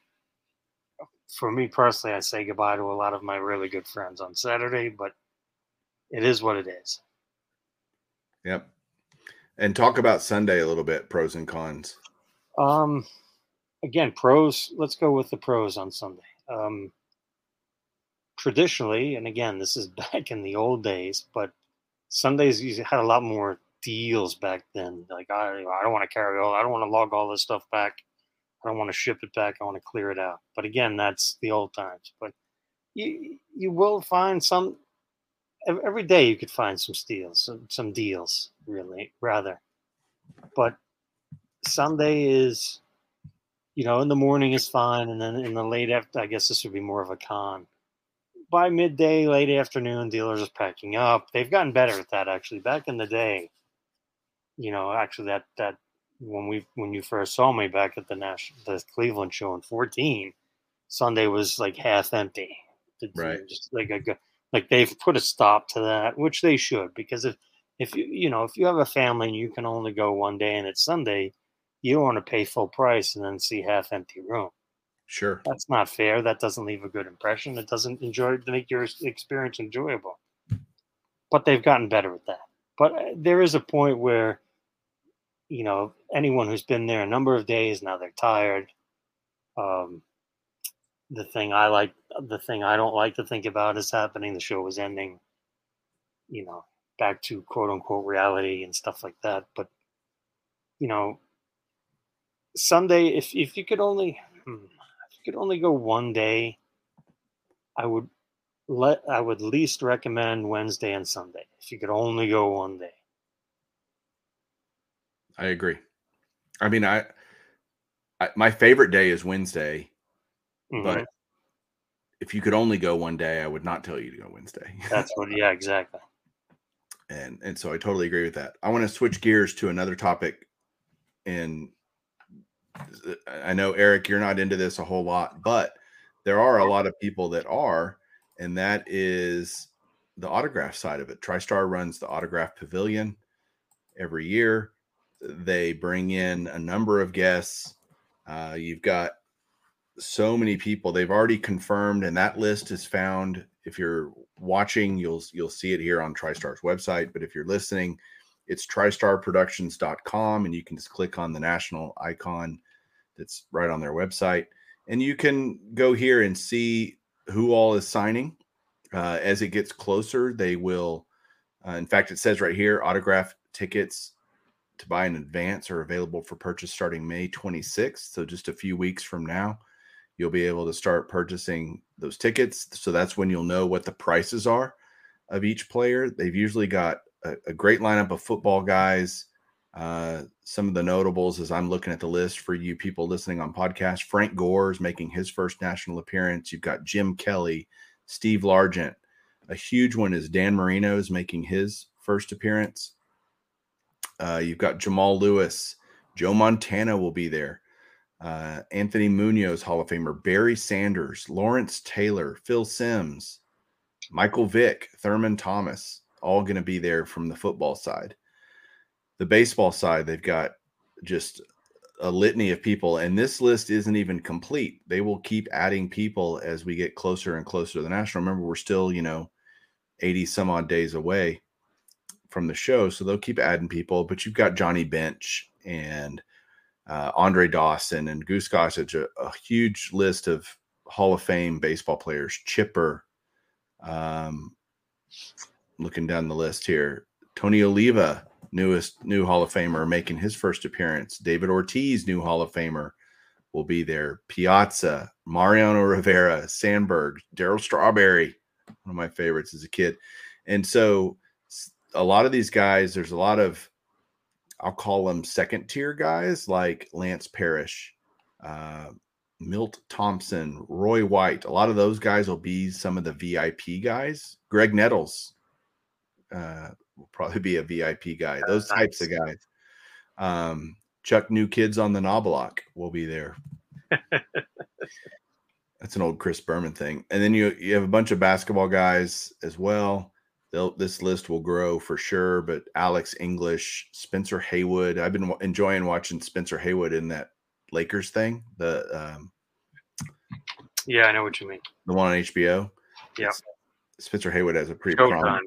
For me personally, I say goodbye to a lot of my really good friends on Saturday, but it is what it is. Yep. And talk about Sunday a little bit, pros and cons. Um, again, pros. Let's go with the pros on Sunday. Um, traditionally, and again, this is [laughs] back in the old days, but Sundays you had a lot more deals back then. Like I, I don't want to carry all, I don't want to log all this stuff back. I don't want to ship it back. I want to clear it out. But again, that's the old times. But you you will find some every day. You could find some steals, some, some deals, really, rather. But Sunday is, you know, in the morning is fine, and then in the late after, I guess this would be more of a con. By midday, late afternoon, dealers are packing up. They've gotten better at that actually. Back in the day, you know, actually that that when we when you first saw me back at the national the Cleveland show in fourteen, Sunday was like half empty. Right. Just like a, go- like they've put a stop to that, which they should, because if if you you know if you have a family and you can only go one day and it's Sunday, you don't want to pay full price and then see half empty room. Sure. That's not fair. That doesn't leave a good impression. It doesn't enjoy make your experience enjoyable. But they've gotten better at that. But uh, there is a point where, you know, anyone who's been there a number of days now they're tired. Um, the thing I like, the thing I don't like to think about is happening. The show is ending. You know, back to quote unquote reality and stuff like that. But you know, Sunday, if if you could only, hmm, if you could only go one day, I would let I would least recommend Wednesday and Sunday. If you could only go one day, I agree. I mean, I, I my favorite day is Wednesday, Mhm. but if you could only go one day, I would not tell you to go Wednesday. that's what. Yeah, exactly. and and so I totally agree with that. I want to switch gears to another topic, and I know Eric, you're not into this a whole lot, but there are a lot of people that are, and that is the autograph side of it. TriStar runs the autograph pavilion every year. They bring in a number of guests. Uh, you've got so many people they've already confirmed, and that list is found. If you're watching, you'll you'll see it here on TriStar's website. But if you're listening, it's tristarproductions.com, and you can just click on the national icon that's right on their website, and you can go here and see who all is signing. Uh, as it gets closer, they will. Uh, in fact, it says right here, autograph tickets to buy in advance are available for purchase starting May 26th. So just a few weeks from now, you'll be able to start purchasing those tickets. So that's when you'll know what the prices are of each player. They've usually got a, a great lineup of football guys. Uh, some of the notables, as I'm looking at the list for you people listening on podcast, Frank Gore is making his first national appearance. You've got Jim Kelly, Steve Largent. A huge one is Dan Marino is making his first appearance. Uh, you've got Jamal Lewis, Joe Montana will be there. Uh, Anthony Munoz, Hall of Famer, Barry Sanders, Lawrence Taylor, Phil Simms, Michael Vick, Thurman Thomas, all going to be there from the football side. The baseball side, they've got just a litany of people, and this list isn't even complete. They will keep adding people as we get closer and closer to the national. Remember, we're still, you know, 80 some odd days away from the show, so they'll keep adding people. But you've got Johnny Bench and uh, Andre Dawson and Goose Gossage, a, a, huge list of Hall of Fame baseball players. Chipper, um, looking down the list here, Tony Oliva, newest new Hall of Famer, making his first appearance. David Ortiz, new Hall of Famer, will be there. Piazza, Mariano Rivera, Sandberg, Darryl Strawberry, one of my favorites as a kid. And so a lot of these guys, there's a lot of, I'll call them second tier guys like Lance Parrish, uh, Milt Thompson, Roy White. A lot of those guys will be some of the VIP guys. Graig Nettles uh, will probably be a VIP guy. Those types of guys. Um, Chuck New Kids on the Knoblauch will be there. That's an old Chris Berman thing. And then you you have a bunch of basketball guys as well. They'll, this list will grow for sure. But Alex English, Spencer Haywood. I've been enjoying watching Spencer Haywood in that Lakers thing. The um, yeah, I know what you mean. The one on HBO. Yeah. Spencer Haywood has a pretty Showtime prominent.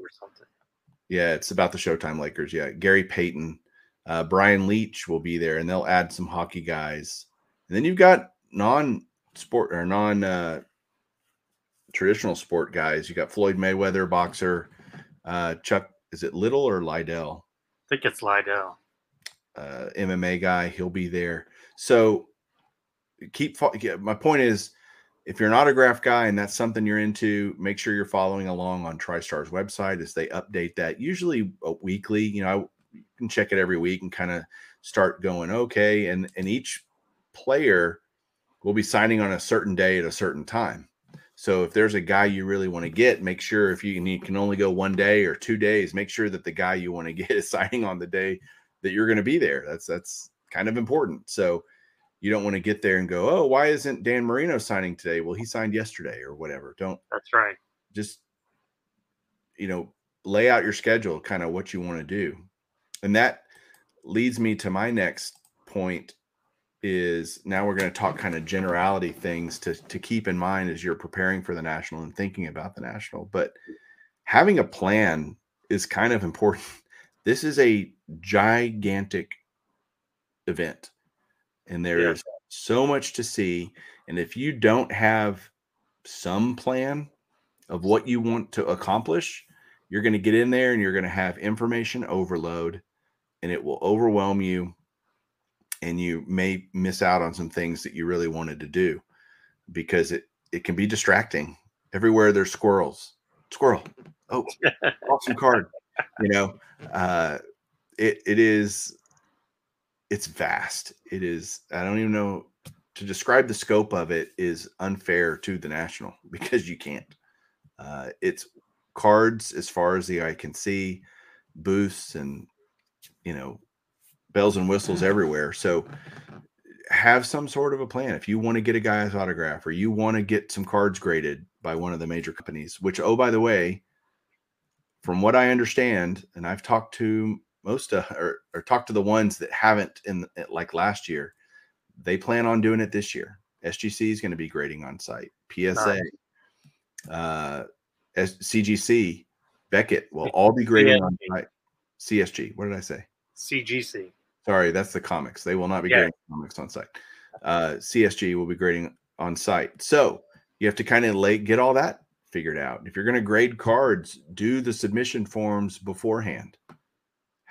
Yeah, it's about the Showtime Lakers. Yeah, Gary Payton, uh, Brian Leetch will be there, and they'll add some hockey guys. And then you've got non-sport or non uh, traditional sport guys. You got Floyd Mayweather, boxer. Uh, Chuck, is it Little or Liddell? I think it's Liddell. Uh, MMA guy, he'll be there. So keep. My point is, if you're an autograph guy and that's something you're into, make sure you're following along on TriStar's website as they update that. Usually uh, weekly. You know, I, you can check it every week and kind of start going okay. And and each player will be signing on a certain day at a certain time. So if there's a guy you really want to get, make sure if you you can only go one day or two days, make sure that the guy you want to [laughs] get is signing on the day that you're going to be there. That's that's kind of important. So you don't want to get there and go, oh, why isn't Dan Marino signing today? Well, he signed yesterday or whatever. Don't. That's right. Just you know, lay out your schedule, kind of what you want to do, and that leads me to my next point. Is now we're going to talk kind of generality things to to keep in mind as you're preparing for the national and thinking about the national, but having a plan is kind of important. [laughs] This is a gigantic event and there yeah. is so much to see and if you don't have some plan of what you want to accomplish you're going to get in there and you're going to have information overload and it will overwhelm you and you may miss out on some things that you really wanted to do because it it can be distracting. Everywhere there's squirrels. Squirrel. Oh [laughs] awesome card. You know uh it it is it's vast. It is. I don't even know to describe the scope of it is unfair to the national [laughs] because you can't. Uh, it's cards as far as the eye can see, booths and you know bells and whistles everywhere. So have some sort of a plan. If you want to get a guy's autograph or you want to get some cards graded by one of the major companies, which oh by the way, from what I understand, and I've talked to most uh, or, or talk to the ones that haven't in like last year. They plan on doing it this year. SGC is going to be grading on site. PSA, nice. uh, CGC, Beckett will all be grading on site. CSG. What did I say? CGC. Sorry, that's the comics. They will not be yeah. grading comics on site. Uh, CSG will be grading on site. So you have to kind of lay get all that figured out. If you're going to grade cards, do the submission forms beforehand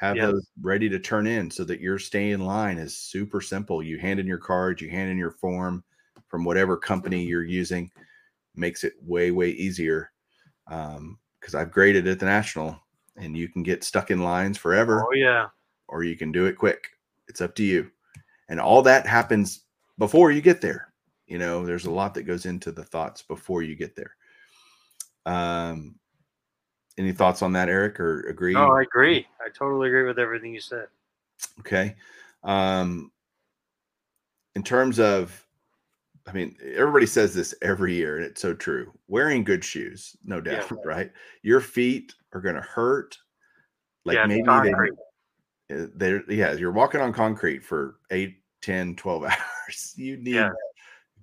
have yes. those ready to turn in so that your stay in line is super simple. You hand in your card, you hand in your form from whatever company you're using, makes it way, way easier. Um, because I've graded at the national and you can get stuck in lines forever. Oh, yeah. Or you can do it quick. It's up to you. And all that happens before you get there. You know, there's a lot that goes into the thoughts before you get there. Um, any thoughts on that, Eric, or agree? No, I agree. I totally agree with everything you said. Okay. Um, in terms of, I mean, everybody says this every year, and it's so true. Wearing good shoes, no doubt, Yeah. right? Your feet are going to hurt. Like Yeah, maybe they, uh, they're, yeah, you're walking on concrete for 8, 10, 12 [laughs] hours. You need Yeah.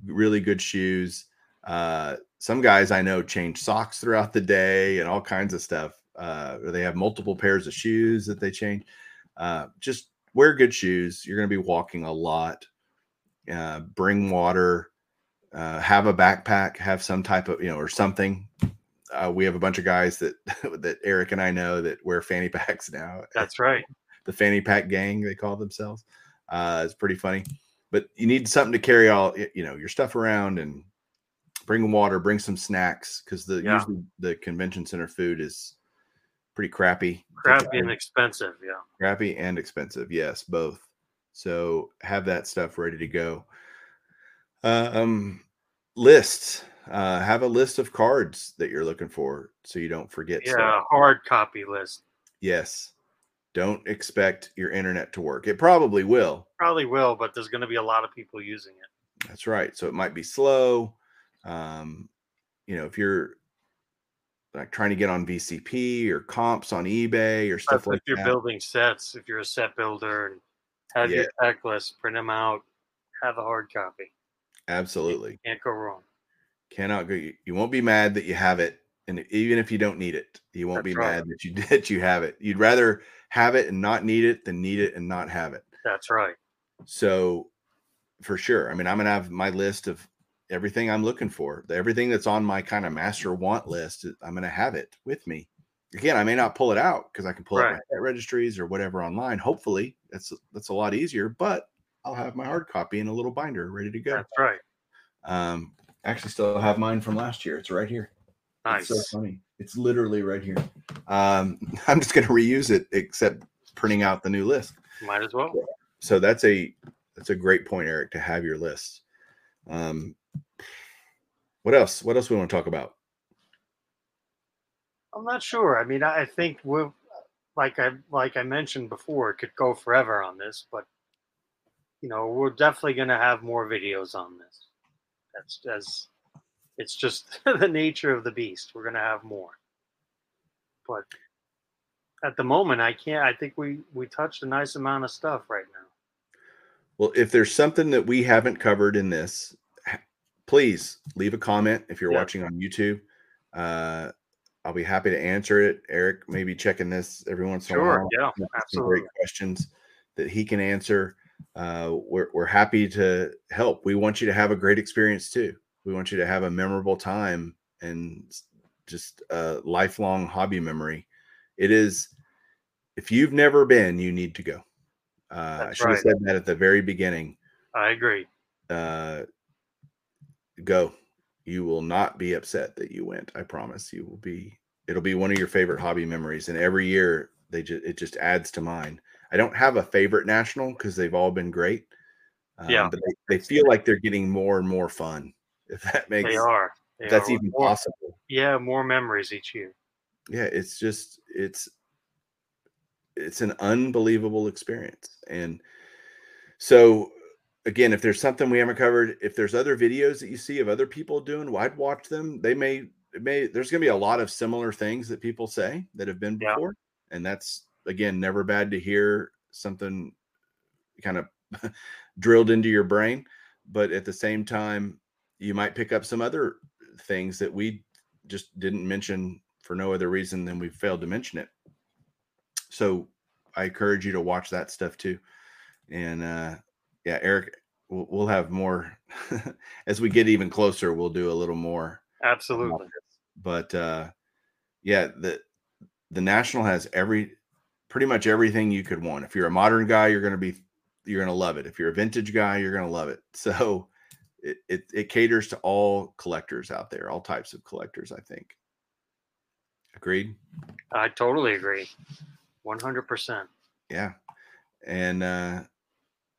really good shoes. Uh, some guys I know change socks throughout the day and all kinds of stuff. Uh, or they have multiple pairs of shoes that they change. Uh, just wear good shoes. You're going to be walking a lot. Uh, bring water. Uh, have a backpack. Have some type of you know or something. Uh, we have a bunch of guys that [laughs] that Eric and I know that wear fanny [laughs] packs now. That's right. the fanny pack gang they call themselves. Uh, it's pretty funny, but you need something to carry all you know your stuff around and bring water, bring some snacks because the Yeah. usually the convention center food is pretty crappy, Crappy and expensive. Yeah. crappy and expensive. Yes, both. So have that stuff ready to go. Uh, um, lists. Uh, have a list of cards that you're looking for so you don't forget. stuff. Yeah. Hard copy list. Yes. Don't expect your internet to work. It probably will. Probably will, but there's going to be a lot of people using it. That's right. So it might be slow. Um, you know, if you're like trying to get on VCP or comps on eBay or stuff Stuff like if you're that. building sets, if you're a set builder, and have your checklist, print them out, have a hard copy. Absolutely. Can't go wrong. Cannot go. You, you won't be mad that you have it. And even if you don't need it, you won't be right. mad that you [laughs] that you have it. You'd rather have it and not need it than need it and not have it. That's right. So for sure. I mean, I'm gonna have my list of everything I'm looking for. Everything that's on my kind of master want list, I'm gonna have it with me. Again, I may not pull it out because I can pull out my Right. registries or whatever online. Hopefully, that's that's a lot easier, but I'll have my hard copy in a little binder ready to go. That's right. Um, actually, still have mine from last year. It's right here. Nice. It's so funny. It's literally right here. Um, [laughs] I'm just gonna reuse it, except printing out the new list Might as well. so that's a that's a great point eric to have your list um what else what else we want to talk about I'm not sure. I mean, I think we'll, like I like I mentioned before, it could go forever on this, but you know, we're definitely going to have more videos on this. That's as it's just [laughs] the nature of the beast. We're going to have more, but at the moment, I can't. I think we we touched a nice amount of stuff right now. well if there's something that we haven't covered in this please leave a comment if you're Yeah. watching on youtube uh i'll be happy to answer it eric maybe checking this every once in a Sure. while Yeah. Absolutely. great questions that he can answer. Uh, we're, we're happy to help. We want you to have a great experience too. We want you to have a memorable time and just a lifelong hobby memory. It is, if you've never been, you need to go. Uh, I should have said that at the very beginning. I agree. Uh, go. You will not be upset that you went. I promise. You will be. It'll be one of your favorite hobby memories, and every year they just it just adds to mine. I don't have a favorite national because they've all been great. Um, Yeah. but they, they feel like they're getting more and more fun. If that makes They are. They that's are. even More- possible. Yeah, more memories each year. Yeah, it's just it's it's an unbelievable experience. And so again, if there's something we haven't covered, if there's other videos that you see of other people doing, well, I'd watch them. They may it may there's gonna be a lot of similar things that people say that have been Yeah. before. And that's again never bad to hear something kind of [laughs] drilled into your brain. But at the same time, you might pick up some other things that we just didn't mention for no other reason than we failed to mention it. So I encourage you to watch that stuff too. And uh, yeah, Eric, we'll, we'll have more [laughs] as we get even closer. We'll do a little more. Absolutely. But uh, yeah, the the national has every pretty much everything you could want. If you're a modern guy, you're going to be you're going to love it. If you're a vintage guy, you're going to love it. [laughs] So it, it it caters to all collectors out there, all types of collectors. I think. Agreed. I totally agree. 100%. Yeah. And uh,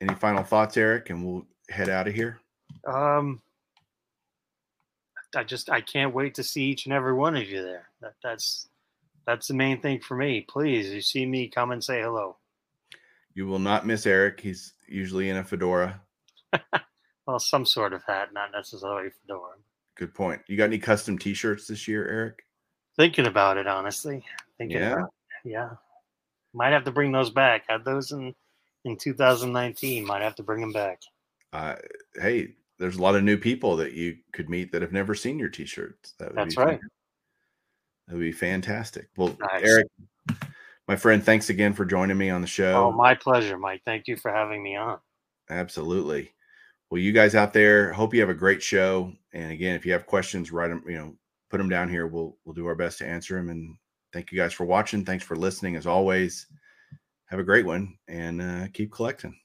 any final thoughts, Eric? And we'll head out of here. Um, I just I can't wait to see each and every one of you there. That that's that's the main thing for me. Please, you see me, come and say hello. You will not miss Eric. He's usually in a fedora. [laughs] Well, some sort of hat, not necessarily fedora. Good point. You got any custom T-shirts this year, Eric? Thinking about it, honestly. Thinking Yeah? about it. Yeah. Might have to bring those back. Had those in in 2019. Might have to bring them back. Uh, hey, there's a lot of new people that you could meet that have never seen your T-shirts. That would That's be right. That would be fantastic. Well, Nice. Eric, my friend, thanks again for joining me on the show. Oh, my pleasure, Mike. Thank you for having me on. Absolutely. Well, you guys out there, hope you have a great show. And again, if you have questions, write them. You know, put them down here. We'll we'll do our best to answer them. And thank you guys for watching. Thanks for listening. As always, have a great one and uh, keep collecting.